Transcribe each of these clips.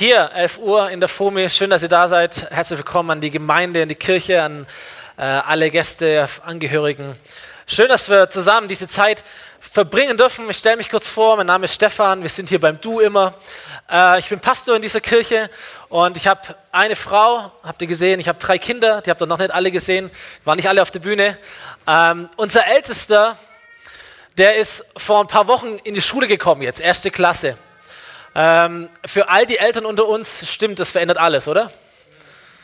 hier, 11 Uhr in der FOMI. Schön, dass ihr da seid. Herzlich willkommen an die Gemeinde, an die Kirche, an äh, alle Gäste, Angehörigen. Schön, dass wir zusammen diese Zeit verbringen dürfen. Ich stelle mich kurz vor, mein Name ist Stefan, wir sind hier beim Du immer. Äh, ich bin Pastor in dieser Kirche und ich habe eine Frau, habt ihr gesehen, ich habe drei Kinder, die habt ihr noch nicht alle gesehen, waren nicht alle auf der Bühne. Ähm, unser Ältester, der ist vor ein paar Wochen in die Schule gekommen, jetzt erste Klasse. Ähm, für all die Eltern unter uns stimmt, das verändert alles, oder?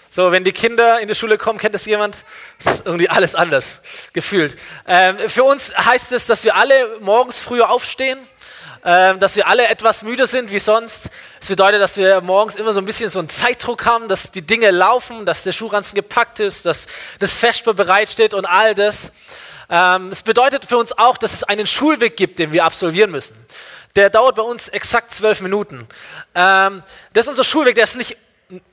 So, wenn die Kinder in die Schule kommen, kennt das jemand? Das ist irgendwie alles anders gefühlt. Ähm, für uns heißt es, dass wir alle morgens früher aufstehen, ähm, dass wir alle etwas müde sind wie sonst. Das bedeutet, dass wir morgens immer so ein bisschen so einen Zeitdruck haben, dass die Dinge laufen, dass der Schuhranzen gepackt ist, dass das Vesper bereitsteht und all das. Ähm, es bedeutet für uns auch, dass es einen Schulweg gibt, den wir absolvieren müssen. Der dauert bei uns exakt zwölf Minuten. Ähm, das ist unser Schulweg, der ist, nicht,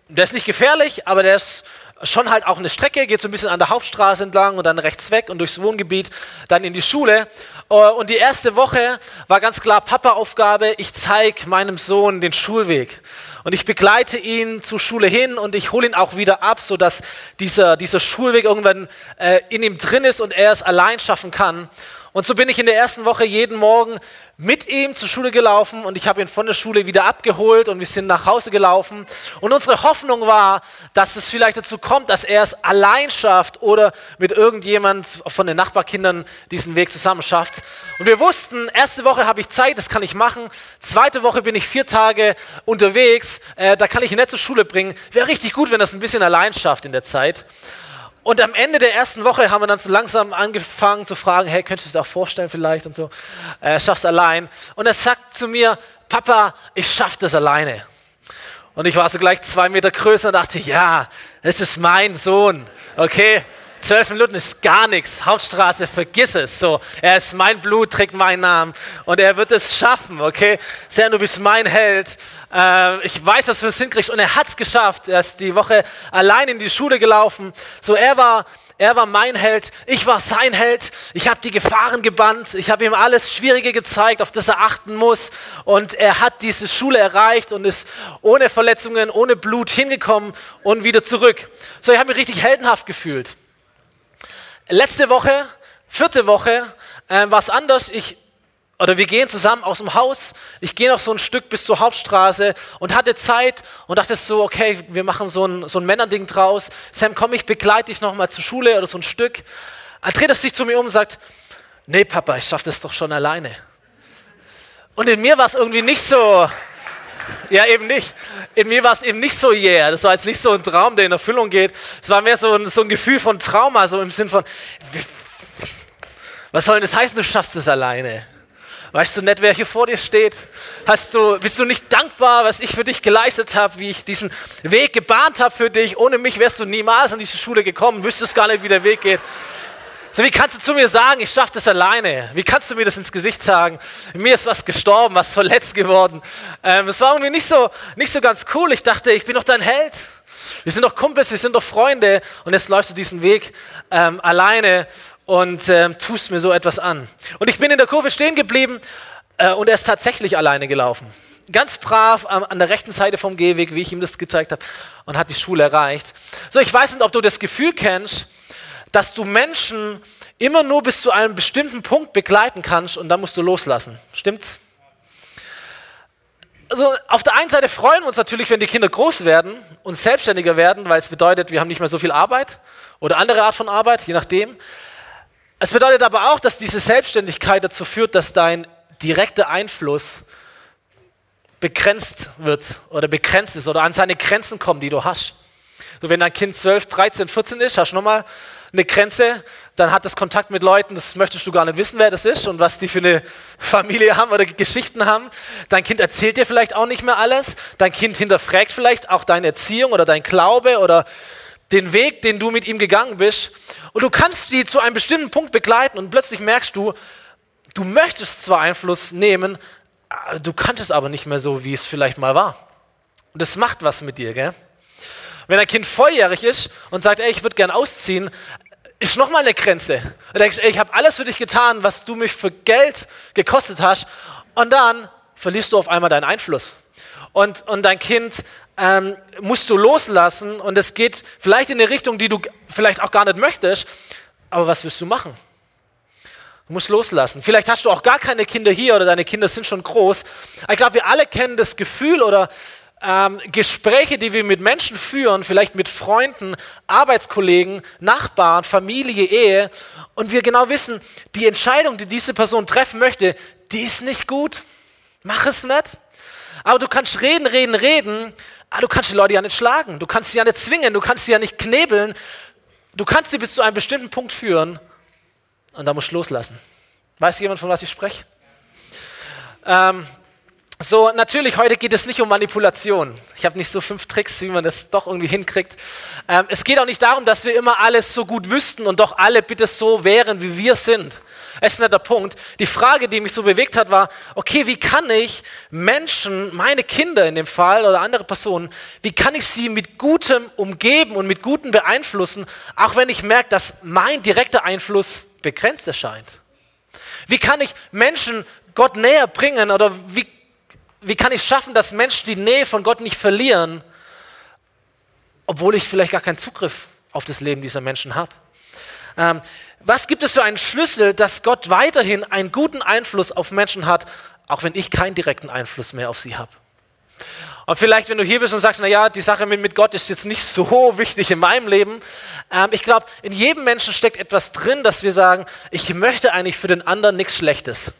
der ist nicht gefährlich, aber der ist schon halt auch eine Strecke, geht so ein bisschen an der Hauptstraße entlang und dann rechts weg und durchs Wohngebiet, dann in die Schule. Äh, und die erste Woche war ganz klar Papa-Aufgabe, ich zeige meinem Sohn den Schulweg. Und ich begleite ihn zur Schule hin und ich hole ihn auch wieder ab, sodass dieser, dieser Schulweg irgendwann äh, in ihm drin ist und er es allein schaffen kann. Und so bin ich in der ersten Woche jeden Morgen mit ihm zur Schule gelaufen und ich habe ihn von der Schule wieder abgeholt und wir sind nach Hause gelaufen. Und unsere Hoffnung war, dass es vielleicht dazu kommt, dass er es allein schafft oder mit irgendjemand von den Nachbarkindern diesen Weg zusammen schafft. Und wir wussten, erste Woche habe ich Zeit, das kann ich machen. Zweite Woche bin ich vier Tage unterwegs, äh, da kann ich ihn nicht zur Schule bringen. Wäre richtig gut, wenn er es ein bisschen allein schafft in der Zeit. Und am Ende der ersten Woche haben wir dann so langsam angefangen zu fragen, hey, könntest du dir auch vorstellen vielleicht und so, äh, schaff's allein. Und er sagt zu mir, Papa, ich schaff das alleine. Und ich war so gleich zwei Meter größer und dachte, ja, das ist mein Sohn, okay? Zwölf Minuten ist gar nichts. Hauptstraße, vergiss es. So, er ist mein Blut, trägt meinen Namen und er wird es schaffen, okay? Sehr, du bist mein Held. Äh, ich weiß, dass du es hinkriegst und er hat es geschafft. Er ist die Woche allein in die Schule gelaufen. So, er war er war mein Held, ich war sein Held. Ich habe die Gefahren gebannt, ich habe ihm alles Schwierige gezeigt, auf das er achten muss. Und er hat diese Schule erreicht und ist ohne Verletzungen, ohne Blut hingekommen und wieder zurück. So, ich habe mich richtig heldenhaft gefühlt. Letzte Woche, vierte Woche, äh, war es anders. Ich, oder wir gehen zusammen aus dem Haus. Ich gehe noch so ein Stück bis zur Hauptstraße und hatte Zeit und dachte so, okay, wir machen so ein, so ein Männerding draus. Sam, komm, ich begleite dich noch mal zur Schule oder so ein Stück. Dann dreht er sich zu mir um und sagt, nee, Papa, ich schaffe das doch schon alleine. Und in mir war es irgendwie nicht so, ja, eben nicht. In mir war es eben nicht so yeah. Das war jetzt nicht so ein Traum, der in Erfüllung geht. Es war mehr so ein, so ein Gefühl von Trauma, so im Sinn von, was soll denn das heißen, du schaffst es alleine? Weißt du nicht, wer hier vor dir steht? Hast du, bist du nicht dankbar, was ich für dich geleistet habe, wie ich diesen Weg gebahnt habe für dich? Ohne mich wärst du niemals an diese Schule gekommen, wüsstest gar nicht, wie der Weg geht. So, wie kannst du zu mir sagen, ich schaffe das alleine? Wie kannst du mir das ins Gesicht sagen? Mir ist was gestorben, was verletzt geworden. Ähm, es war irgendwie nicht so, nicht so ganz cool. Ich dachte, ich bin doch dein Held. Wir sind doch Kumpels, wir sind doch Freunde. Und jetzt läufst du diesen Weg ähm, alleine und ähm, tust mir so etwas an. Und ich bin in der Kurve stehen geblieben äh, und er ist tatsächlich alleine gelaufen. Ganz brav an, an der rechten Seite vom Gehweg, wie ich ihm das gezeigt habe, und hat die Schule erreicht. So, ich weiß nicht, ob du das Gefühl kennst, dass du Menschen immer nur bis zu einem bestimmten Punkt begleiten kannst und dann musst du loslassen. Stimmt's? Also auf der einen Seite freuen wir uns natürlich, wenn die Kinder groß werden und selbstständiger werden, weil es bedeutet, wir haben nicht mehr so viel Arbeit oder andere Art von Arbeit, je nachdem. Es bedeutet aber auch, dass diese Selbstständigkeit dazu führt, dass dein direkter Einfluss begrenzt wird oder begrenzt ist oder an seine Grenzen kommt, die du hast. So, wenn dein Kind 12, 13, 14 ist, hast du nochmal eine Grenze, dann hat es Kontakt mit Leuten, das möchtest du gar nicht wissen, wer das ist und was die für eine Familie haben oder Geschichten haben. Dein Kind erzählt dir vielleicht auch nicht mehr alles. Dein Kind hinterfragt vielleicht auch deine Erziehung oder dein Glaube oder den Weg, den du mit ihm gegangen bist. Und du kannst die zu einem bestimmten Punkt begleiten und plötzlich merkst du, du möchtest zwar Einfluss nehmen, du kanntest aber nicht mehr so, wie es vielleicht mal war. Und das macht was mit dir, gell? Wenn ein Kind volljährig ist und sagt, ey, ich würde gern ausziehen, ist nochmal eine Grenze. Du denkst, ey, ich habe alles für dich getan, was du mich für Geld gekostet hast. Und dann verlierst du auf einmal deinen Einfluss. und, und dein Kind ähm, musst du loslassen und es geht vielleicht in eine Richtung, die du vielleicht auch gar nicht möchtest, aber was wirst du machen? Du musst loslassen. Vielleicht hast du auch gar keine Kinder hier oder deine Kinder sind schon groß. Ich glaube, wir alle kennen das Gefühl oder ähm, Gespräche, die wir mit Menschen führen, vielleicht mit Freunden, Arbeitskollegen, Nachbarn, Familie, Ehe, und wir genau wissen, die Entscheidung, die diese Person treffen möchte, die ist nicht gut. Mach es nicht. Aber du kannst reden, reden, reden, aber du kannst die Leute ja nicht schlagen, du kannst sie ja nicht zwingen, du kannst sie ja nicht knebeln, du kannst sie bis zu einem bestimmten Punkt führen und da musst du loslassen. Weiß jemand, von was ich spreche? Ähm, so, natürlich, heute geht es nicht um Manipulation. Ich habe nicht so fünf Tricks, wie man das doch irgendwie hinkriegt. Ähm, es geht auch nicht darum, dass wir immer alles so gut wüssten und doch alle bitte so wären, wie wir sind. Das ist nicht der Punkt. Die Frage, die mich so bewegt hat, war, okay, wie kann ich Menschen, meine Kinder in dem Fall oder andere Personen, wie kann ich sie mit Gutem umgeben und mit Gutem beeinflussen, auch wenn ich merke, dass mein direkter Einfluss begrenzt erscheint? Wie kann ich Menschen Gott näher bringen oder wie wie kann ich schaffen, dass Menschen die Nähe von Gott nicht verlieren, obwohl ich vielleicht gar keinen Zugriff auf das Leben dieser Menschen habe? Ähm, was gibt es für einen Schlüssel, dass Gott weiterhin einen guten Einfluss auf Menschen hat, auch wenn ich keinen direkten Einfluss mehr auf sie habe? Und vielleicht, wenn du hier bist und sagst, naja, die Sache mit, Gott ist jetzt nicht so wichtig in meinem Leben. Ähm, ich glaube, in jedem Menschen steckt etwas drin, dass wir sagen, ich möchte eigentlich für den anderen nichts Schlechtes.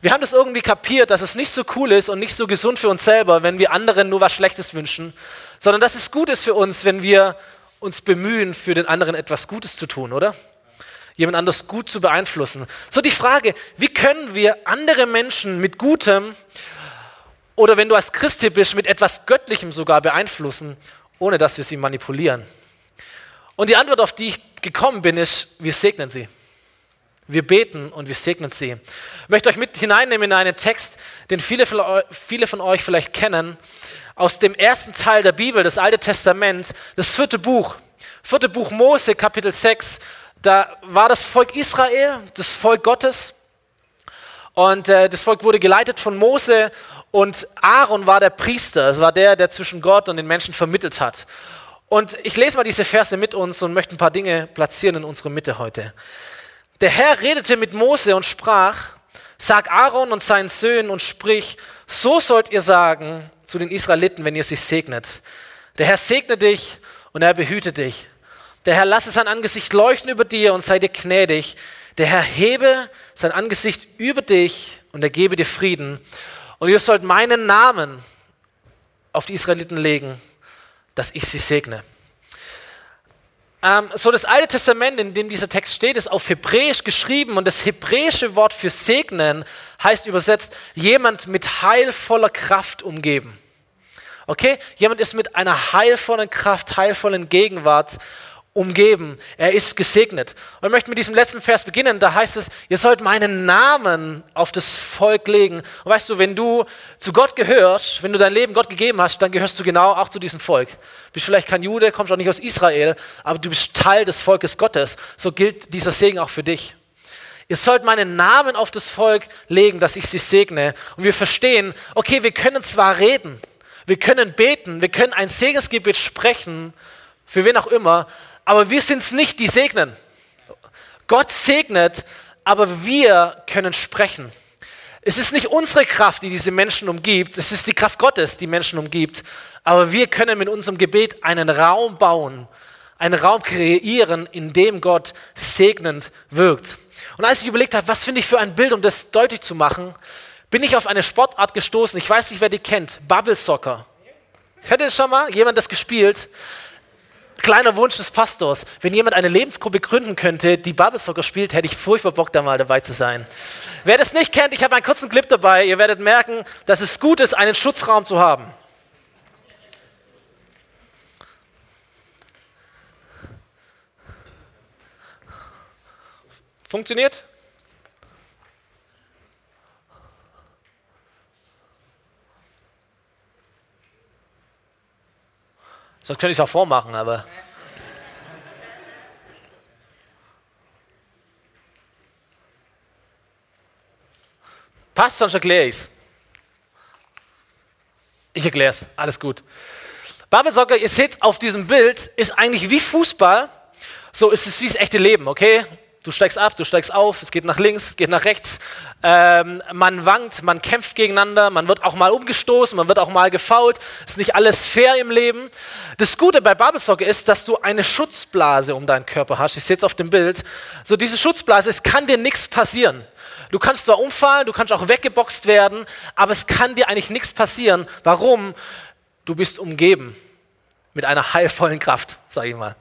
Wir haben das irgendwie kapiert, dass es nicht so cool ist und nicht so gesund für uns selber, wenn wir anderen nur was Schlechtes wünschen, sondern dass es gut ist für uns, wenn wir uns bemühen, für den anderen etwas Gutes zu tun, oder? Jemand anders gut zu beeinflussen. So die Frage, wie können wir andere Menschen mit Gutem oder wenn du als Christ bist, mit etwas Göttlichem sogar beeinflussen, ohne dass wir sie manipulieren? Und die Antwort, auf die ich gekommen bin, ist, wir segnen sie. Wir beten und wir segnen sie. Ich möchte euch mit hineinnehmen in einen Text, den viele viele von euch vielleicht kennen, aus dem ersten Teil der Bibel, das Alte Testament, das vierte Buch. Vierte Buch Mose, Kapitel 6. Da war das Volk Israel, das Volk Gottes. Und äh, das Volk wurde geleitet von Mose und Aaron war der Priester. Es war der, der zwischen Gott und den Menschen vermittelt hat. Und ich lese mal diese Verse mit uns und möchte ein paar Dinge platzieren in unsere Mitte heute. Der Herr redete mit Mose und sprach, sag Aaron und seinen Söhnen und sprich, so sollt ihr sagen zu den Israeliten, wenn ihr sie segnet. Der Herr segne dich und er behüte dich. Der Herr lasse sein Angesicht leuchten über dir und sei dir gnädig. Der Herr hebe sein Angesicht über dich und er gebe dir Frieden. Und ihr sollt meinen Namen auf die Israeliten legen, dass ich sie segne. Ähm, so das Alte Testament, in dem dieser Text steht, ist auf Hebräisch geschrieben und das hebräische Wort für segnen heißt übersetzt jemand mit heilvoller Kraft umgeben. Okay? Jemand ist mit einer heilvollen Kraft, heilvollen Gegenwart umgeben. Er ist gesegnet. Und ich möchte mit diesem letzten Vers beginnen. Da heißt es, ihr sollt meinen Namen auf das Volk legen. Und weißt du, wenn du zu Gott gehörst, wenn du dein Leben Gott gegeben hast, dann gehörst du genau auch zu diesem Volk. Du bist vielleicht kein Jude, kommst auch nicht aus Israel, aber du bist Teil des Volkes Gottes. So gilt dieser Segen auch für dich. Ihr sollt meinen Namen auf das Volk legen, dass ich sie segne. Und wir verstehen, okay, wir können zwar reden, wir können beten, wir können ein Segensgebet sprechen, für wen auch immer, aber wir sind es nicht, die segnen. Gott segnet, aber wir können sprechen. Es ist nicht unsere Kraft, die diese Menschen umgibt, es ist die Kraft Gottes, die Menschen umgibt. Aber wir können mit unserem Gebet einen Raum bauen, einen Raum kreieren, in dem Gott segnend wirkt. Und als ich überlegt habe, was finde ich für ein Bild, um das deutlich zu machen, bin ich auf eine Sportart gestoßen. Ich weiß nicht, wer die kennt. Bubble Soccer. Hätte ihr schon mal jemand das gespielt? Kleiner Wunsch des Pastors, wenn jemand eine Lebensgruppe gründen könnte, die Bubble Soccer spielt, hätte ich furchtbar Bock, da mal dabei zu sein. Wer das nicht kennt, ich habe einen kurzen Clip dabei. Ihr werdet merken, dass es gut ist, einen Schutzraum zu haben. Funktioniert? Sonst könnte ich es auch vormachen, aber. Passt, sonst erkläre ich es. Ich erkläre es. Alles gut. Babelsocke, ihr seht auf diesem Bild, ist eigentlich wie Fußball. So ist es wie das echte Leben, okay? Du steigst ab, du steigst auf, es geht nach links, es geht nach rechts. Ähm, man wankt, man kämpft gegeneinander, man wird auch mal umgestoßen, man wird auch mal gefault. Ist nicht alles fair im Leben. Das Gute bei Babelsocke ist, dass du eine Schutzblase um deinen Körper hast. Ich sehe es auf dem Bild. So, diese Schutzblase, es kann dir nichts passieren. Du kannst zwar umfallen, du kannst auch weggeboxt werden, aber es kann dir eigentlich nichts passieren. Warum? Du bist umgeben mit einer heilvollen Kraft, sage ich mal.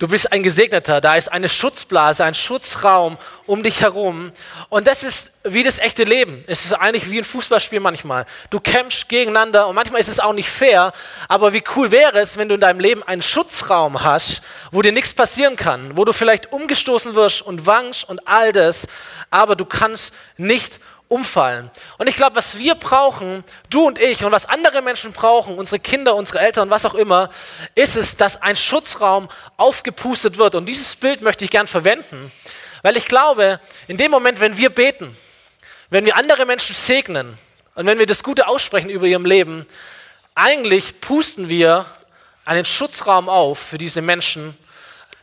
Du bist ein Gesegneter, da ist eine Schutzblase, ein Schutzraum um dich herum. Und das ist wie das echte Leben. Es ist eigentlich wie ein Fußballspiel manchmal. Du kämpfst gegeneinander und manchmal ist es auch nicht fair. Aber wie cool wäre es, wenn du in deinem Leben einen Schutzraum hast, wo dir nichts passieren kann, wo du vielleicht umgestoßen wirst und wankst und all das, aber du kannst nicht umfallen. Und ich glaube, was wir brauchen, du und ich, und was andere Menschen brauchen, unsere Kinder, unsere Eltern, was auch immer, ist es, dass ein Schutzraum aufgepustet wird. Und dieses Bild möchte ich gern verwenden, weil ich glaube, in dem Moment, wenn wir beten, wenn wir andere Menschen segnen und wenn wir das Gute aussprechen über ihrem Leben, eigentlich pusten wir einen Schutzraum auf für diese Menschen.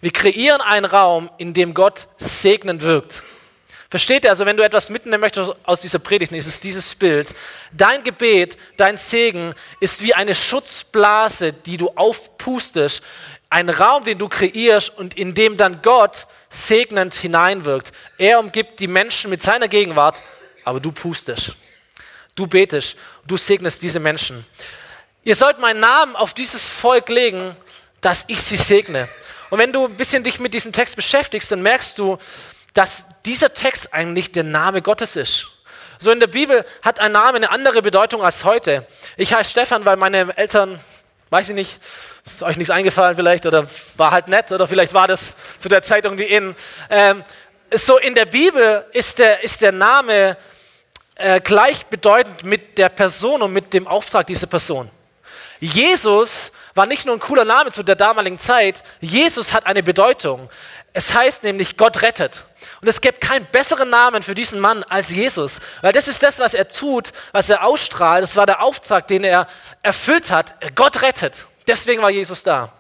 Wir kreieren einen Raum, in dem Gott segnend wirkt. Versteht ihr? Also, wenn du etwas mitnehmen möchtest aus dieser Predigt, ist es dieses Bild. Dein Gebet, dein Segen ist wie eine Schutzblase, die du aufpustest. Ein Raum, den du kreierst und in dem dann Gott segnend hineinwirkt. Er umgibt die Menschen mit seiner Gegenwart, aber du pustest. Du betest, du segnest diese Menschen. Ihr sollt meinen Namen auf dieses Volk legen, dass ich sie segne. Und wenn du ein bisschen dich mit diesem Text beschäftigst, dann merkst du, dass dieser Text eigentlich der Name Gottes ist. So in der Bibel hat ein Name eine andere Bedeutung als heute. Ich heiße Stefan, weil meine Eltern, weiß ich nicht, ist euch nichts eingefallen vielleicht oder war halt nett oder vielleicht war das zu der Zeit irgendwie in. Ähm, so in der Bibel ist der, ist der Name äh, gleichbedeutend mit der Person und mit dem Auftrag dieser Person. Jesus war nicht nur ein cooler Name zu der damaligen Zeit, Jesus hat eine Bedeutung. Es heißt nämlich, Gott rettet. Und es gibt keinen besseren Namen für diesen Mann als Jesus, weil das ist das, was er tut, was er ausstrahlt. Das war der Auftrag, den er erfüllt hat. Gott rettet. Deswegen war Jesus da.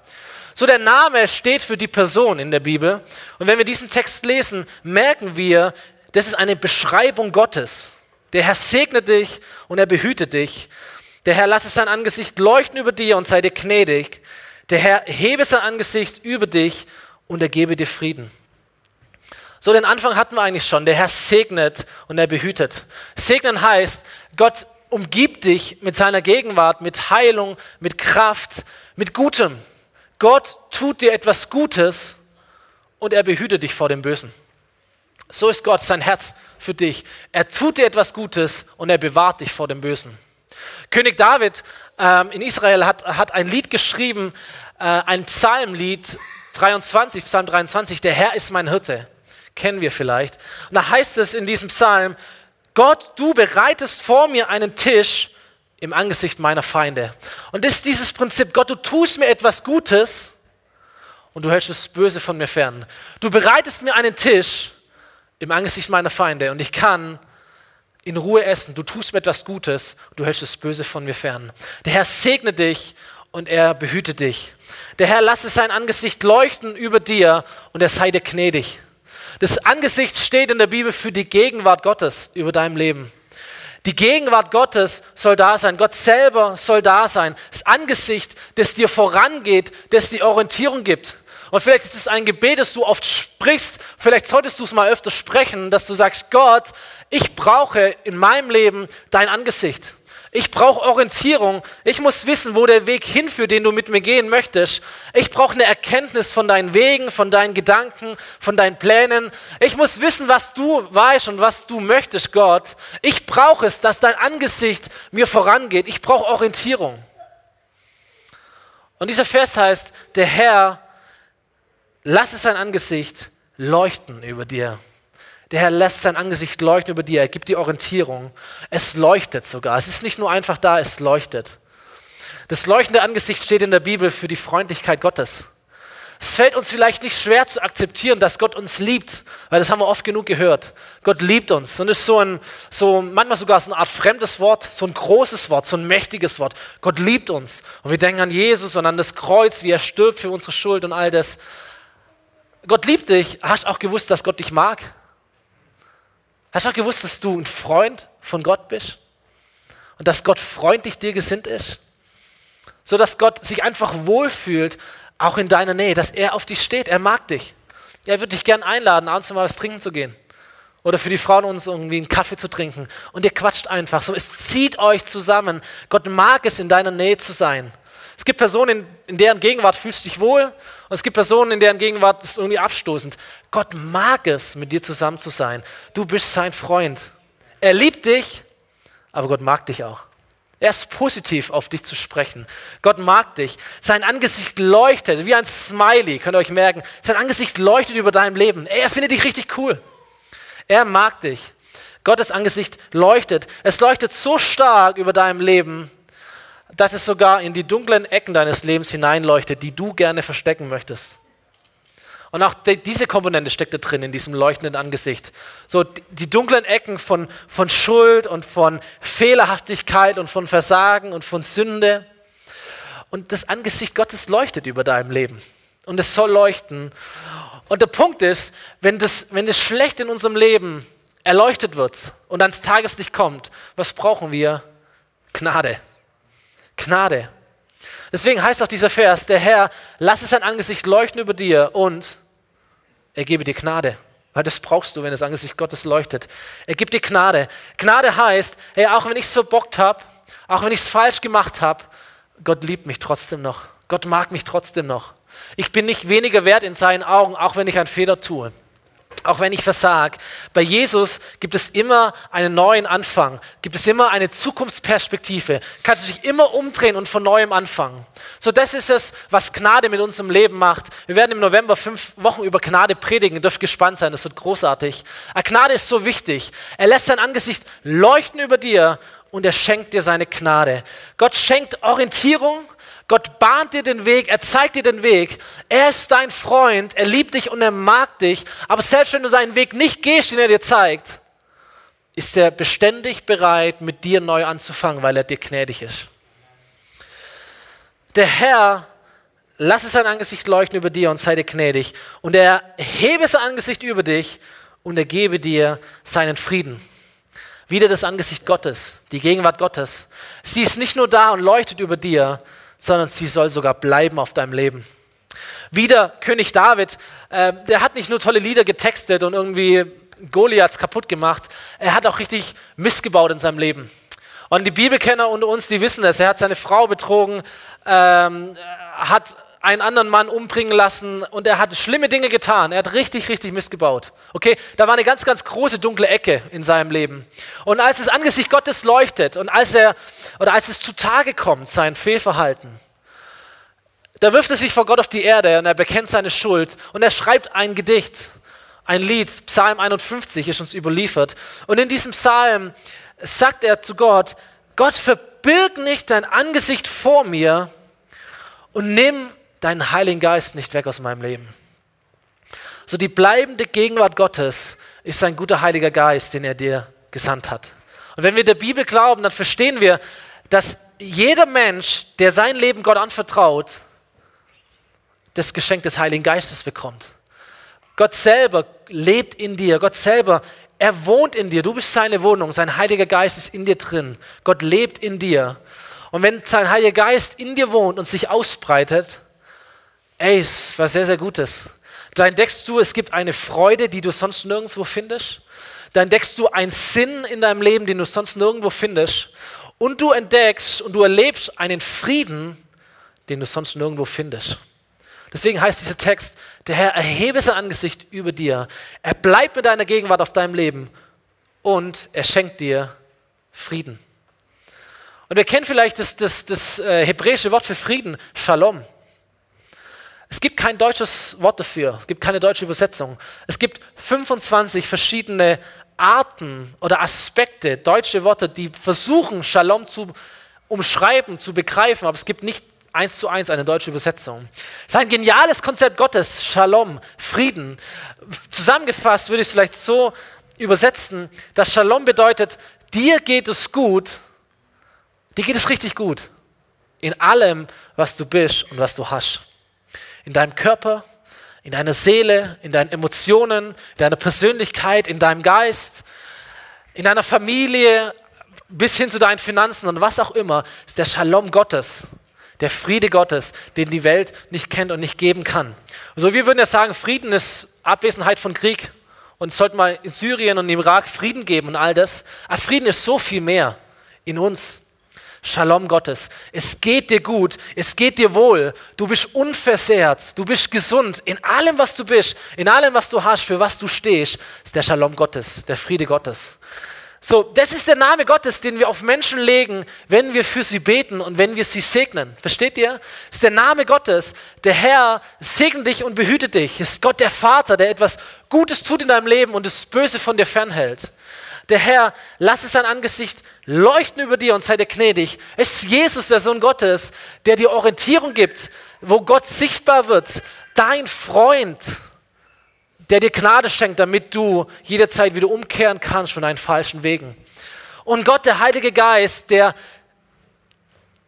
So der Name steht für die Person in der Bibel. Und wenn wir diesen Text lesen, merken wir, das ist eine Beschreibung Gottes. Der Herr segne dich und er behüte dich. Der Herr lasse sein Angesicht leuchten über dir und sei dir gnädig. Der Herr hebe sein Angesicht über dich und er gebe dir Frieden. So, den Anfang hatten wir eigentlich schon. Der Herr segnet und er behütet. Segnen heißt, Gott umgibt dich mit seiner Gegenwart, mit Heilung, mit Kraft, mit Gutem. Gott tut dir etwas Gutes und er behütet dich vor dem Bösen. So ist Gott, sein Herz für dich. Er tut dir etwas Gutes und er bewahrt dich vor dem Bösen. König David ähm, in Israel hat, hat ein Lied geschrieben, äh, ein Psalmlied 23, Psalm 23, der Herr ist mein Hirte kennen wir vielleicht. Und da heißt es in diesem Psalm, Gott, du bereitest vor mir einen Tisch im Angesicht meiner Feinde. Und das ist dieses Prinzip, Gott, du tust mir etwas Gutes und du hältst das Böse von mir fern. Du bereitest mir einen Tisch im Angesicht meiner Feinde und ich kann in Ruhe essen. Du tust mir etwas Gutes und du hältst das Böse von mir fern. Der Herr segne dich und er behüte dich. Der Herr lasse sein Angesicht leuchten über dir und er sei dir gnädig. Das Angesicht steht in der Bibel für die Gegenwart Gottes über deinem Leben. Die Gegenwart Gottes soll da sein. Gott selber soll da sein. Das Angesicht, das dir vorangeht, das dir Orientierung gibt. Und vielleicht ist es ein Gebet, das du oft sprichst. Vielleicht solltest du es mal öfter sprechen, dass du sagst, Gott, ich brauche in meinem Leben dein Angesicht. Ich brauche Orientierung. Ich muss wissen, wo der Weg hinführt, den du mit mir gehen möchtest. Ich brauche eine Erkenntnis von deinen Wegen, von deinen Gedanken, von deinen Plänen. Ich muss wissen, was du weißt und was du möchtest, Gott. Ich brauche es, dass dein Angesicht mir vorangeht. Ich brauche Orientierung. Und dieser Vers heißt, der Herr lasse sein Angesicht leuchten über dir. Der Herr lässt sein Angesicht leuchten über dir, er gibt die Orientierung. Es leuchtet sogar. Es ist nicht nur einfach da, es leuchtet. Das leuchtende Angesicht steht in der Bibel für die Freundlichkeit Gottes. Es fällt uns vielleicht nicht schwer zu akzeptieren, dass Gott uns liebt, weil das haben wir oft genug gehört. Gott liebt uns und ist so ein, so manchmal sogar so eine Art fremdes Wort, so ein großes Wort, so ein mächtiges Wort. Gott liebt uns und wir denken an Jesus und an das Kreuz, wie er stirbt für unsere Schuld und all das. Gott liebt dich. Hast auch gewusst, dass Gott dich mag? Hast du auch gewusst, dass du ein Freund von Gott bist und dass Gott freundlich dir gesinnt ist? So dass Gott sich einfach wohlfühlt auch in deiner Nähe, dass er auf dich steht. Er mag dich. Er würde dich gern einladen, abends mal was trinken zu gehen. Oder für die Frauen uns irgendwie einen Kaffee zu trinken. Und ihr quatscht einfach so. Es zieht euch zusammen. Gott mag es, in deiner Nähe zu sein. Es gibt Personen, in, in deren Gegenwart fühlst du dich wohl. Und es gibt Personen, in deren Gegenwart ist irgendwie abstoßend. Gott mag es, mit dir zusammen zu sein. Du bist sein Freund. Er liebt dich, aber Gott mag dich auch. Er ist positiv auf dich zu sprechen. Gott mag dich. Sein Angesicht leuchtet wie ein Smiley, könnt ihr euch merken. Sein Angesicht leuchtet über deinem Leben. Er findet dich richtig cool. Er mag dich. Gottes Angesicht leuchtet. Es leuchtet so stark über deinem Leben, dass es sogar in die dunklen Ecken deines Lebens hineinleuchtet, die du gerne verstecken möchtest. Und auch die, diese Komponente steckt da drin, in diesem leuchtenden Angesicht. So die dunklen Ecken von, von Schuld und von Fehlerhaftigkeit und von Versagen und von Sünde. Und das Angesicht Gottes leuchtet über deinem Leben. Und es soll leuchten. Und der Punkt ist, wenn das, wenn das schlecht in unserem Leben erleuchtet wird und ans Tageslicht kommt, was brauchen wir? Gnade. Gnade. Deswegen heißt auch dieser Vers, der Herr, lasse sein Angesicht leuchten über dir und er gebe dir Gnade. Weil das brauchst du, wenn das Angesicht Gottes leuchtet. Er gibt dir Gnade. Gnade heißt, hey, auch wenn ich es verbockt habe, auch wenn ich es falsch gemacht habe, Gott liebt mich trotzdem noch. Gott mag mich trotzdem noch. Ich bin nicht weniger wert in seinen Augen, auch wenn ich einen Fehler tue auch wenn ich versage. Bei Jesus gibt es immer einen neuen Anfang, gibt es immer eine Zukunftsperspektive. Kannst du dich immer umdrehen und von neuem anfangen. So, das ist es, was Gnade mit unserem Leben macht. Wir werden im November fünf Wochen über Gnade predigen. Ihr dürft gespannt sein, das wird großartig. Aber Gnade ist so wichtig. Er lässt sein Angesicht leuchten über dir und er schenkt dir seine Gnade. Gott schenkt Orientierung Gott bahnt dir den Weg, er zeigt dir den Weg. Er ist dein Freund, er liebt dich und er mag dich. Aber selbst wenn du seinen Weg nicht gehst, den er dir zeigt, ist er beständig bereit, mit dir neu anzufangen, weil er dir gnädig ist. Der Herr lasse sein Angesicht leuchten über dir und sei dir gnädig. Und er hebe sein Angesicht über dich und er gebe dir seinen Frieden. Wieder das Angesicht Gottes, die Gegenwart Gottes. Sie ist nicht nur da und leuchtet über dir, sondern sie soll sogar bleiben auf deinem Leben. Wieder König David, äh, der hat nicht nur tolle Lieder getextet und irgendwie Goliaths kaputt gemacht, er hat auch richtig missgebaut in seinem Leben. Und die Bibelkenner unter uns, die wissen es, er hat seine Frau betrogen, ähm, hat einen anderen Mann umbringen lassen und er hat schlimme Dinge getan. Er hat richtig, richtig missgebaut. Okay, da war eine ganz, ganz große dunkle Ecke in seinem Leben. Und als das Angesicht Gottes leuchtet und als er oder als es zutage kommt, sein Fehlverhalten, da wirft er sich vor Gott auf die Erde und er bekennt seine Schuld und er schreibt ein Gedicht, ein Lied, Psalm 51 ist uns überliefert. Und in diesem Psalm sagt er zu Gott, Gott verbirg nicht dein Angesicht vor mir und nimm deinen Heiligen Geist nicht weg aus meinem Leben. So die bleibende Gegenwart Gottes ist sein guter Heiliger Geist, den er dir gesandt hat. Und wenn wir der Bibel glauben, dann verstehen wir, dass jeder Mensch, der sein Leben Gott anvertraut, das Geschenk des Heiligen Geistes bekommt. Gott selber lebt in dir. Gott selber, er wohnt in dir. Du bist seine Wohnung. Sein Heiliger Geist ist in dir drin. Gott lebt in dir. Und wenn sein Heiliger Geist in dir wohnt und sich ausbreitet, Ey, es war sehr, sehr Gutes. Da entdeckst du, es gibt eine Freude, die du sonst nirgendwo findest. Da entdeckst du einen Sinn in deinem Leben, den du sonst nirgendwo findest. Und du entdeckst und du erlebst einen Frieden, den du sonst nirgendwo findest. Deswegen heißt dieser Text, der Herr erhebe sein Angesicht über dir. Er bleibt mit deiner Gegenwart auf deinem Leben und er schenkt dir Frieden. Und wir kennen vielleicht das, das, das äh, hebräische Wort für Frieden, Shalom. Es gibt kein deutsches Wort dafür, es gibt keine deutsche Übersetzung. Es gibt 25 verschiedene Arten oder Aspekte, deutsche Worte, die versuchen, Shalom zu umschreiben, zu begreifen, aber es gibt nicht eins zu eins eine deutsche Übersetzung. Es ist ein geniales Konzept Gottes, Shalom, Frieden. Zusammengefasst würde ich es vielleicht so übersetzen, dass Shalom bedeutet, dir geht es gut, dir geht es richtig gut. In allem, was du bist und was du hast. In deinem Körper, in deiner Seele, in deinen Emotionen, in deiner Persönlichkeit, in deinem Geist, in deiner Familie, bis hin zu deinen Finanzen und was auch immer, ist der Shalom Gottes, der Friede Gottes, den die Welt nicht kennt und nicht geben kann. Also wir würden ja sagen, Frieden ist Abwesenheit von Krieg und es sollte mal in Syrien und im Irak Frieden geben und all das. Aber Frieden ist so viel mehr in uns. Shalom Gottes. Es geht dir gut, es geht dir wohl, du bist unversehrt, du bist gesund in allem, was du bist, in allem, was du hast, für was du stehst, ist der Shalom Gottes, der Friede Gottes. So, das ist der Name Gottes, den wir auf Menschen legen, wenn wir für sie beten und wenn wir sie segnen. Versteht ihr? Das ist der Name Gottes. Der Herr segnet dich und behütet dich. Es ist Gott der Vater, der etwas Gutes tut in deinem Leben und das Böse von dir fernhält. Der Herr, lasse sein Angesicht leuchten über dir und sei dir gnädig. Es ist Jesus, der Sohn Gottes, der dir Orientierung gibt, wo Gott sichtbar wird. Dein Freund der dir Gnade schenkt, damit du jederzeit wieder umkehren kannst von deinen falschen Wegen. Und Gott, der Heilige Geist, der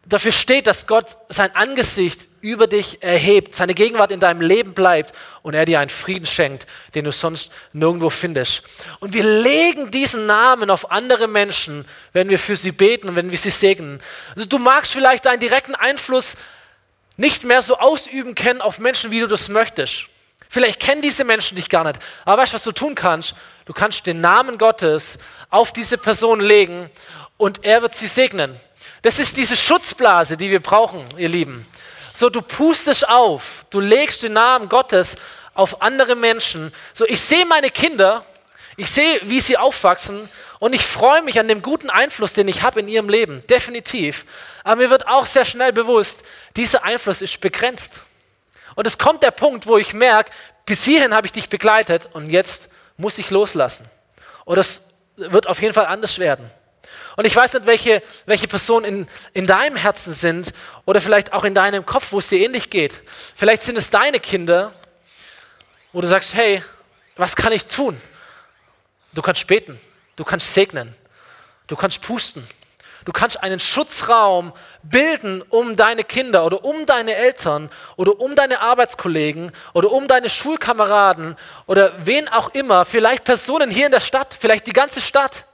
dafür steht, dass Gott sein Angesicht über dich erhebt, seine Gegenwart in deinem Leben bleibt und er dir einen Frieden schenkt, den du sonst nirgendwo findest. Und wir legen diesen Namen auf andere Menschen, wenn wir für sie beten und wenn wir sie segnen. Also du magst vielleicht deinen direkten Einfluss nicht mehr so ausüben können auf Menschen, wie du das möchtest. Vielleicht kennen diese Menschen dich gar nicht. Aber weißt du, was du tun kannst? Du kannst den Namen Gottes auf diese Person legen und er wird sie segnen. Das ist diese Schutzblase, die wir brauchen, ihr Lieben. So, du pustest auf, du legst den Namen Gottes auf andere Menschen. So, ich sehe meine Kinder, ich sehe, wie sie aufwachsen und ich freue mich an dem guten Einfluss, den ich habe in ihrem Leben, definitiv. Aber mir wird auch sehr schnell bewusst, dieser Einfluss ist begrenzt. Und es kommt der Punkt, wo ich merke, bis hierhin habe ich dich begleitet und jetzt muss ich loslassen. Und es wird auf jeden Fall anders werden. Und ich weiß nicht, welche, welche Personen in, in deinem Herzen sind oder vielleicht auch in deinem Kopf, wo es dir ähnlich geht. Vielleicht sind es deine Kinder, wo du sagst, hey, was kann ich tun? Du kannst beten, du kannst segnen, du kannst pusten, Du kannst einen Schutzraum bilden um deine Kinder oder um deine Eltern oder um deine Arbeitskollegen oder um deine Schulkameraden oder wen auch immer, vielleicht Personen hier in der Stadt, vielleicht die ganze Stadt.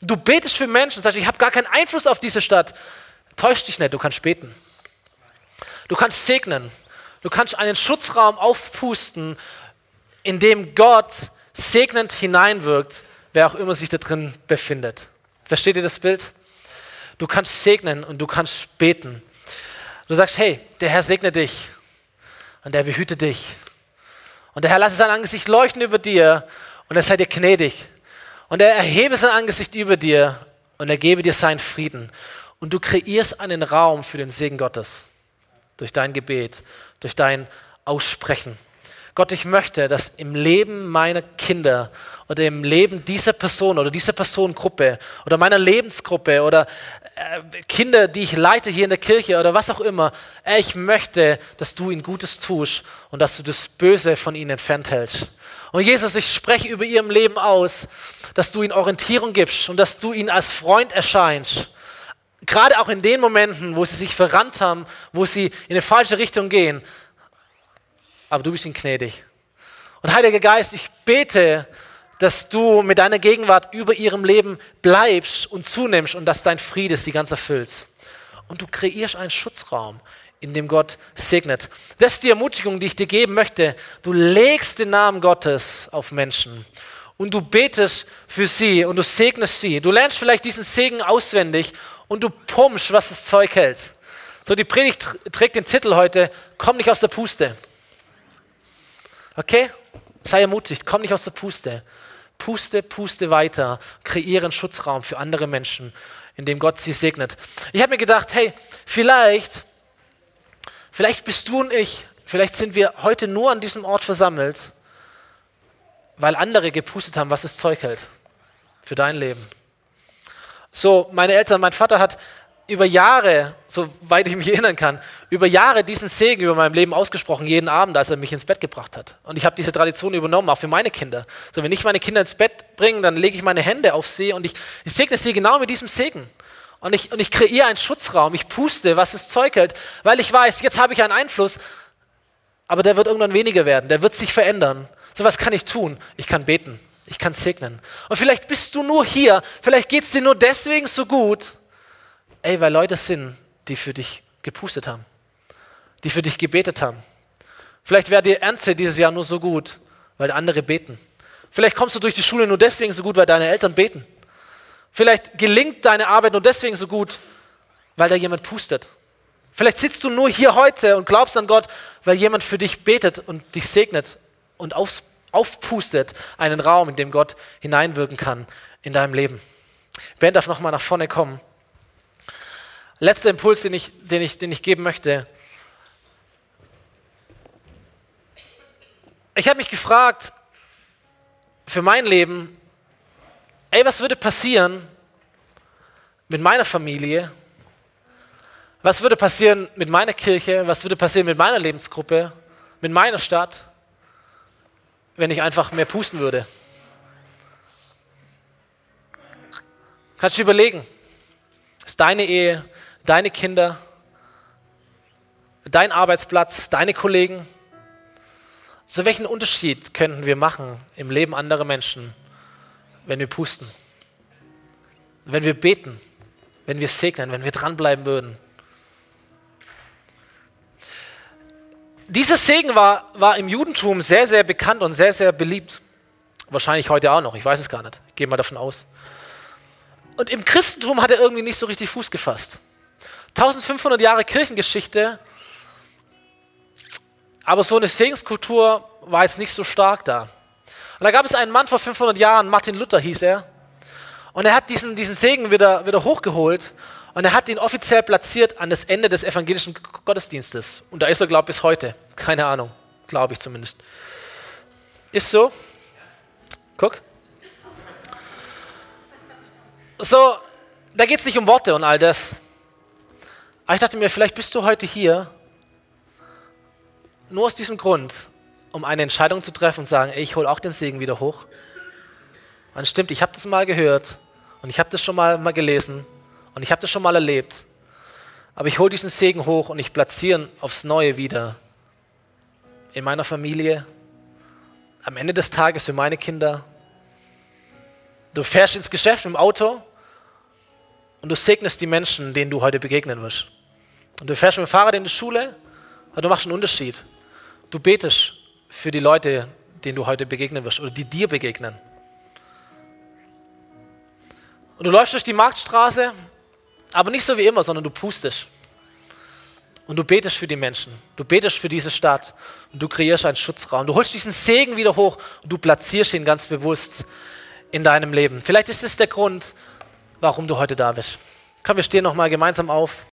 Du betest für Menschen sagst, ich habe gar keinen Einfluss auf diese Stadt. Täusch dich nicht, du kannst beten. Du kannst segnen. Du kannst einen Schutzraum aufpusten, in dem Gott segnend hineinwirkt, wer auch immer sich da drin befindet. Versteht ihr das Bild? Du kannst segnen und du kannst beten. Du sagst, hey, der Herr segne dich und der behüte dich. Und der Herr lasse sein Angesicht leuchten über dir und er sei dir gnädig. Und er erhebe sein Angesicht über dir und er gebe dir seinen Frieden. Und du kreierst einen Raum für den Segen Gottes durch dein Gebet, durch dein Aussprechen. Gott, ich möchte, dass im Leben meiner Kinder oder im Leben dieser Person oder dieser Personengruppe oder meiner Lebensgruppe oder äh, Kinder, die ich leite hier in der Kirche oder was auch immer, äh, ich möchte, dass du ihnen Gutes tust und dass du das Böse von ihnen entfernt hältst. Und Jesus, ich spreche über ihrem Leben aus, dass du ihnen Orientierung gibst und dass du ihnen als Freund erscheinst. Gerade auch in den Momenten, wo sie sich verrannt haben, wo sie in eine falsche Richtung gehen, aber du bist ihn gnädig. Und Heiliger Geist, ich bete, dass du mit deiner Gegenwart über ihrem Leben bleibst und zunimmst und dass dein Friede sie ganz erfüllt. Und du kreierst einen Schutzraum, in dem Gott segnet. Das ist die Ermutigung, die ich dir geben möchte. Du legst den Namen Gottes auf Menschen und du betest für sie und du segnest sie. Du lernst vielleicht diesen Segen auswendig und du pumpst, was das Zeug hält. So, die Predigt trägt den Titel heute, komm nicht aus der Puste. Okay? Sei ermutigt, komm nicht aus der Puste. Puste, puste weiter, kreiere einen Schutzraum für andere Menschen, in dem Gott sie segnet. Ich habe mir gedacht, hey, vielleicht, vielleicht bist du und ich, vielleicht sind wir heute nur an diesem Ort versammelt, weil andere gepustet haben, was das Zeug hält für dein Leben. So, meine Eltern, mein Vater hat über Jahre, soweit ich mich erinnern kann, über Jahre diesen Segen über meinem Leben ausgesprochen, jeden Abend, als er mich ins Bett gebracht hat. Und ich habe diese Tradition übernommen, auch für meine Kinder. So, wenn ich meine Kinder ins Bett bringe, dann lege ich meine Hände auf sie und ich, ich segne sie genau mit diesem Segen. Und ich, und ich kreiere einen Schutzraum, ich puste, was das Zeug hält, weil ich weiß, jetzt habe ich einen Einfluss, aber der wird irgendwann weniger werden, der wird sich verändern. So was kann ich tun? Ich kann beten, ich kann segnen. Und vielleicht bist du nur hier, vielleicht geht es dir nur deswegen so gut, Ey, weil Leute sind, die für dich gepustet haben, die für dich gebetet haben. Vielleicht wäre dir Ernte dieses Jahr nur so gut, weil andere beten. Vielleicht kommst du durch die Schule nur deswegen so gut, weil deine Eltern beten. Vielleicht gelingt deine Arbeit nur deswegen so gut, weil da jemand pustet. Vielleicht sitzt du nur hier heute und glaubst an Gott, weil jemand für dich betet und dich segnet und auf, aufpustet einen Raum, in dem Gott hineinwirken kann in deinem Leben. Ben darf nochmal nach vorne kommen. Letzter Impuls, den ich, den ich, den ich geben möchte. Ich habe mich gefragt, für mein Leben, ey, was würde passieren mit meiner Familie? Was würde passieren mit meiner Kirche? Was würde passieren mit meiner Lebensgruppe? Mit meiner Stadt? Wenn ich einfach mehr pusten würde? Kannst du überlegen, ist deine Ehe, deine Kinder, dein Arbeitsplatz, deine Kollegen. So welchen Unterschied könnten wir machen im Leben anderer Menschen, wenn wir pusten, wenn wir beten, wenn wir segnen, wenn wir dranbleiben würden? Dieser Segen war, war im Judentum sehr, sehr bekannt und sehr, sehr beliebt. Wahrscheinlich heute auch noch, ich weiß es gar nicht. Ich gehe mal davon aus. Und im Christentum hat er irgendwie nicht so richtig Fuß gefasst. 1500 Jahre Kirchengeschichte, aber so eine Segenskultur war jetzt nicht so stark da. Und da gab es einen Mann vor 500 Jahren, Martin Luther hieß er, und er hat diesen, diesen Segen wieder, wieder hochgeholt und er hat ihn offiziell platziert an das Ende des evangelischen Gottesdienstes. Und da ist er, glaube ich, bis heute. Keine Ahnung, glaube ich zumindest. Ist so? Guck. So, da geht es nicht um Worte und all das. Aber ich dachte mir, vielleicht bist du heute hier nur aus diesem Grund, um eine Entscheidung zu treffen und sagen, ich hole auch den Segen wieder hoch. Und stimmt, ich habe das mal gehört und ich habe das schon mal, mal gelesen und ich habe das schon mal erlebt. Aber ich hole diesen Segen hoch und ich platziere ihn aufs Neue wieder in meiner Familie, am Ende des Tages für meine Kinder. Du fährst ins Geschäft im Auto und du segnest die Menschen, denen du heute begegnen wirst. Und du fährst mit dem Fahrrad in die Schule, aber du machst einen Unterschied. Du betest für die Leute, denen du heute begegnen wirst oder die dir begegnen. Und du läufst durch die Marktstraße, aber nicht so wie immer, sondern du pustest. Und du betest für die Menschen. Du betest für diese Stadt. Und du kreierst einen Schutzraum. Du holst diesen Segen wieder hoch und du platzierst ihn ganz bewusst in deinem Leben. Vielleicht ist es der Grund, warum du heute da bist. Komm, wir stehen nochmal gemeinsam auf.